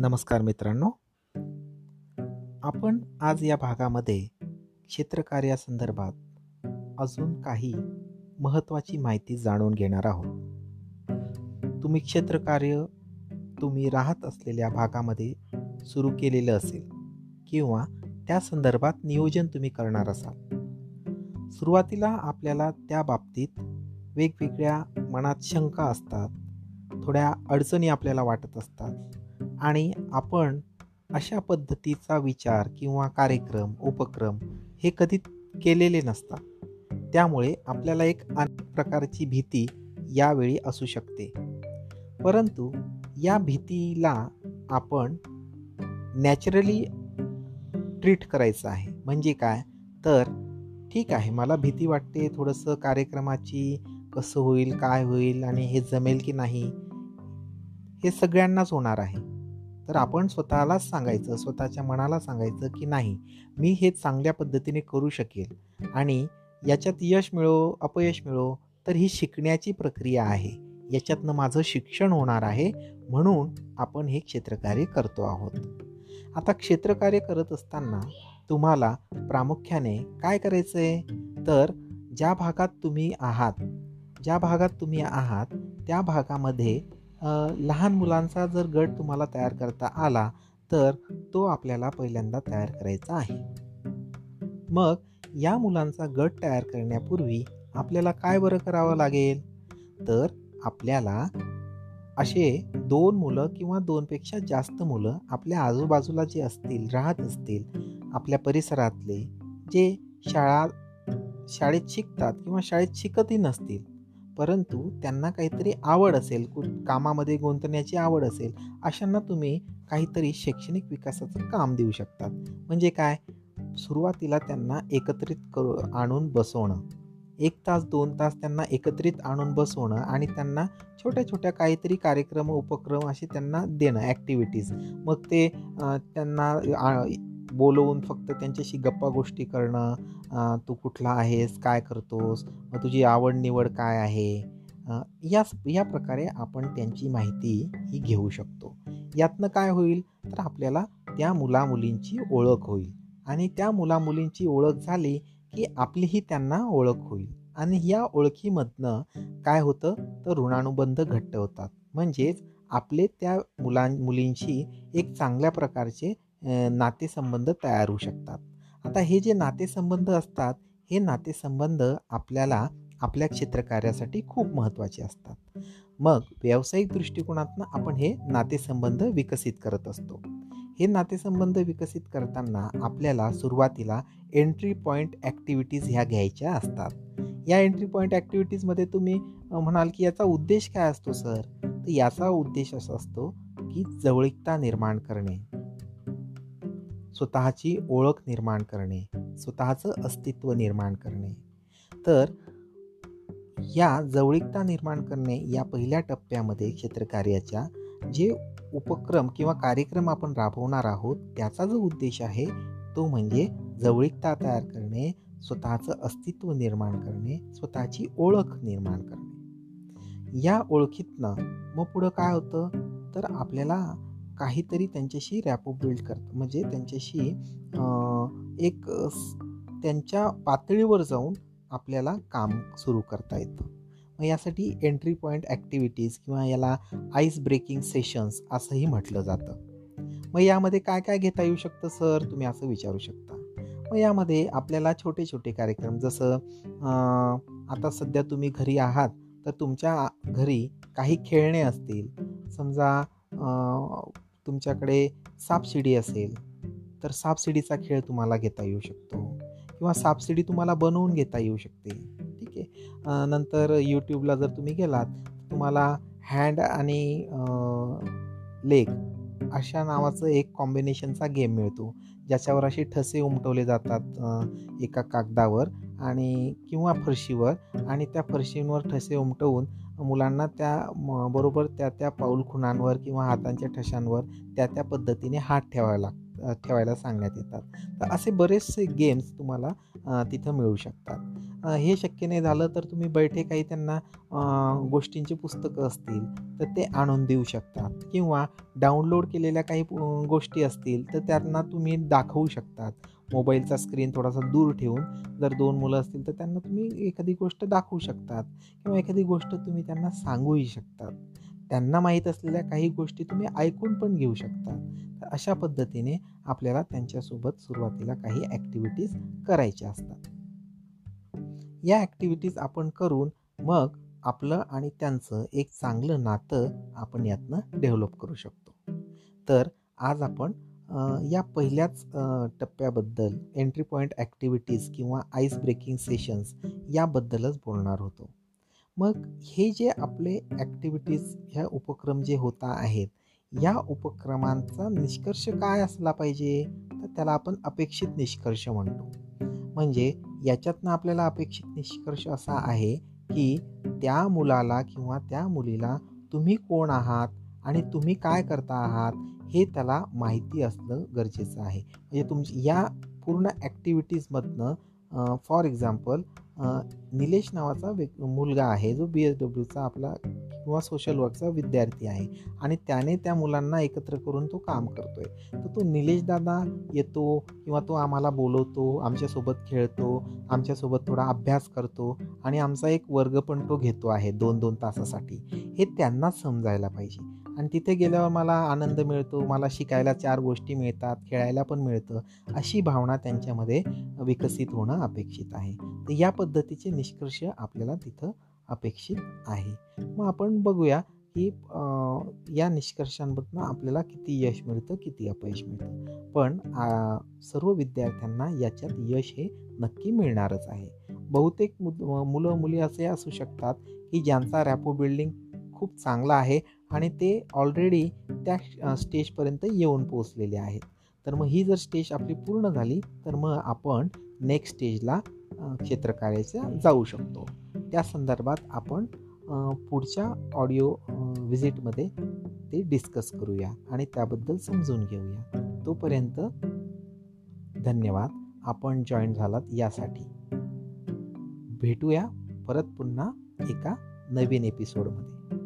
नमस्कार मित्रांनो. आपण आज या भागामध्ये क्षेत्रकार्यासंदर्भात अजून काही महत्त्वाची माहिती जाणून घेणार आहोत. तुम्ही क्षेत्रकार्य तुम्ही राहत असलेल्या भागामध्ये सुरू केलेलं असेल किंवा त्या संदर्भात नियोजन तुम्ही करणार असाल. सुरुवातीला आपल्याला त्या बाबतीत वेगवेगळ्या मनात शंका असतात थोड्या अडचणी आपल्याला वाटत असतात. आणि आपण अशा पद्धतीचा विचार किंवा कार्यक्रम उपक्रम हे कधी केलेले नसतात. त्यामुळे आपल्याला एक अनेक प्रकारची भीती यावेळी असू शकते. परंतु या भीतीला आपण नॅचरली ट्रीट करायचं आहे. म्हणजे काय? तर ठीक आहे मला भीती वाटते थोडंसं कार्यक्रमाची कसं होईल काय होईल आणि हे जमेल की नाही हे सगळ्यांनाच होणार आहे. तर आपण स्वतःलाच सांगायचं स्वतःच्या मनाला सांगायचं की नाही मी हे चांगल्या पद्धतीने करू शकेल आणि याच्यात यश मिळो अपयश मिळो तर ही शिकण्याची प्रक्रिया आहे. याच्यातनं माझं शिक्षण होणार आहे म्हणून आपण हे क्षेत्रकार्य करतो आहोत. आता क्षेत्रकार्य करत असताना तुम्हाला प्रामुख्याने काय करायचं आहे तर ज्या भागात तुम्ही आहात ज्या भागात तुम्ही आहात त्या भागामध्ये लहान मुलांचा जर गट तुम्हाला तयार करता आला तर तो आपल्याला पहिल्यांदा तयार करायचा आहे. मग या मुलांचा गट तयार करण्यापूर्वी आपल्याला काय बरं करावं लागेल? तर आपल्याला असे दोन मुलं किंवा दोनपेक्षा जास्त मुलं आपल्या आजूबाजूला जे असतील राहत असतील आपल्या परिसरातले जे शाळा शाळेत शिकतात किंवा शाळेत शिकतही नसतील परंतु त्यांना काहीतरी आवड असेल कामामध्ये गुंतण्याची आवड असेल अशांना तुम्ही काहीतरी शैक्षणिक विकासाचं काम देऊ शकतात. म्हणजे काय? सुरुवातीला त्यांना एकत्रित करू आणून बसवणं. एक तास दोन तास त्यांना एकत्रित आणून बसवणं आणि त्यांना छोट्या छोट्या काहीतरी कार्यक्रम उपक्रम असे त्यांना देणं ॲक्टिव्हिटीज मग ते त्यांना बोलवून फक्त त्यांच्याशी गप्पा गोष्टी करणं तू कुठला आहेस? काय करतोस? मग तुझी आवड निवड काय आहे? या या प्रकारे आपण त्यांची माहिती ही घेऊ शकतो. यातनं काय होईल? तर आपल्याला त्या मुलामुलींची ओळख होईल. आणि त्या मुलामुलींची ओळख झाली की आपलीही त्यांना ओळख होईल. आणि या ओळखीमधनं काय होतं? तर ऋणानुबंध घट्ट होतात. म्हणजेच आपले त्या मुलां मुलींशी एक चांगल्या प्रकारचे नातेसंबंध तयार होऊ शकतात. आता हे जे नातेसंबंध असतात हे नातेसंबंध आपल्याला आपल्या क्षेत्रकार्यासाठी खूप महत्त्वाचे असतात. मग व्यावसायिक दृष्टिकोनातनं आपण हे नातेसंबंध विकसित करत असतो. हे नातेसंबंध विकसित करताना आपल्याला सुरुवातीला एंट्री पॉईंट ॲक्टिव्हिटीज ह्या घ्यायच्या असतात. या एंट्री पॉईंट ॲक्टिव्हिटीजमध्ये तुम्ही म्हणाल की याचा उद्देश काय असतो सर? तर याचा उद्देश असा असतो की जवळीकता निर्माण करणे. स्वतःची ओळख निर्माण करणे स्वतःचं अस्तित्व निर्माण करणे. तर या जवळीकता निर्माण करणे या पहिल्या टप्प्यामध्ये क्षेत्रकार्याच्या जे उपक्रम किंवा कार्यक्रम आपण राबवणार आहोत त्याचा जो उद्देश आहे तो म्हणजे जवळीकता तयार करणे स्वतःचं अस्तित्व निर्माण करणे स्वतःची ओळख निर्माण करणे. या ओळखीतनं मग पुढं काय होतं? तर आपल्याला काहीतरी त्यांच्याशी रॅपो बिल्ड करतं. म्हणजे त्यांच्याशी एक त्यांच्या पातळीवर जाऊन आपल्याला काम सुरू करता येतं. मग यासाठी एंट्री पॉईंट ॲक्टिव्हिटीज किंवा याला आईस ब्रेकिंग सेशन्स असंही म्हटलं जातं. मग यामध्ये काय काय घेता येऊ शकतं सर? तुम्ही असं विचारू शकता. मग यामध्ये आपल्याला छोटे छोटे कार्यक्रम जसं आता सध्या तुम्ही घरी आहात तर तुमच्या घरी काही खेळणे असतील. समजा तुमच्याकडे सापशिडी असेल तर सापशिडीचा खेळ तुम्हाला घेता येऊ शकतो. किंवा सापशिडी तुम्हाला बनवून घेता येऊ शकते. ठीक आहे? नंतर यूट्यूबला जर तुम्ही गेलात तुम्हाला हँड आणि लेग अशा नावाचं एक कॉम्बिनेशनचा गेम मिळतो. ज्याच्यावर असे ठसे उमटवले जातात एका कागदावर आणि किंवा फरशीवर आणि त्या फरशींवर ठसे उमटवून मुलांना त्या बरोबर त्या त्या पाऊल खुणांवर किंवा हातांच्या ठशांवर त्या त्या पद्धतीने हात ठेवायला ठेवायला सांगण्यात येतात. तर असे बरेचसे गेम्स तुम्हाला तिथं मिळू शकतात. हे शक्य नाही झालं तर तुम्ही बैठे काही त्यांना गोष्टींची पुस्तकं असतील तर ते आणून देऊ शकतात. किंवा डाउनलोड केलेल्या काही गोष्टी असतील तर त्यांना तुम्ही दाखवू शकतात. मोबाईलचा स्क्रीन थोडासा दूर ठेवून जर दोन मुलं असतील तर त्यांना तुम्ही एखादी गोष्ट दाखवू शकतात किंवा एखादी गोष्ट तुम्ही त्यांना सांगूही शकतात. त्यांना माहीत असलेल्या काही गोष्टी तुम्ही ऐकून पण घेऊ शकता. तर अशा पद्धतीने आपल्याला त्यांच्यासोबत सुरुवातीला काही ॲक्टिव्हिटीज करायच्या असतात. या ॲक्टिव्हिटीज आपण करून मग आपलं आणि त्यांचं एक चांगलं नातं आपण यातनं डेव्हलप करू शकतो. तर आज आपण या पहिल्याच टप्प्याबद्दल एंट्री पॉईंट ॲक्टिव्हिटीज किंवा आईस ब्रेकिंग सेशन्स याबद्दलच बोलणार होतो. मग हे जे आपले ॲक्टिव्हिटीज ह्या उपक्रम जे होता आहेत या उपक्रमांचा निष्कर्ष काय असला पाहिजे? तर त्याला आपण अपेक्षित निष्कर्ष म्हणतो. म्हणजे याच्यातनं आपल्याला अपेक्षित निष्कर्ष असा आहे की त्या मुलाला किंवा त्या मुलीला तुम्ही कोण आहात आणि तुम्ही काय करता आहात हे त्याला माहिती असणं गरजेचं आहे. म्हणजे तुमची या पूर्ण ॲक्टिव्हिटीजमधनं फॉर एक्झाम्पल निलेश नावाचा व्यक् मुलगा आहे जो बी एस डब्ल्यूचा आपला किंवा सोशल वर्कचा विद्यार्थी आहे. आणि त्याने त्या मुलांना एकत्र करून तो काम करतो आहे तर तो निलेश दादा येतो किंवा तो आम्हाला बोलवतो आमच्यासोबत खेळतो आमच्यासोबत थोडा अभ्यास करतो आणि आमचा एक वर्ग पण तो घेतो आहे दोन दोन तासासाठी. हे त्यांनाच समजायला पाहिजे. आणि तिथे गेल्यावर मला आनंद मिळतो मला शिकायला चार गोष्टी मिळतात खेळायला पण मिळतं अशी भावना त्यांच्यामध्ये विकसित होणं अपेक्षित आहे. तर या पद्धतीचे निष्कर्ष आपल्याला तिथं अपेक्षित आहे. मग आपण बघूया की या निष्कर्षांमधून आपल्याला किती यश मिळतं किती अपयश मिळतं. पण सर्व विद्यार्थ्यांना याच्यात यश हे नक्की मिळणारच आहे. बहुतेक मुलं मुली असे असू शकतात की ज्यांचा रॅपो बिल्डिंग खूप चांगला आहे आणि ते ऑलरेडी त्या स्टेजपर्यंत येऊन पोचलेले आहेत. तर मग ही जर स्टेज आपली पूर्ण झाली तर मग आपण नेक्स्ट स्टेजला क्षेत्रकार्याच्या जाऊ शकतो. त्या संदर्भात आपण पुढच्या ऑडिओ व्हिजिटमध्ये ते डिस्कस करूया आणि त्याबद्दल समजून घेऊया. तोपर्यंत धन्यवाद. आपण जॉईन झालात यासाठी. भेटूया परत पुन्हा एका नवीन एपिसोडमध्ये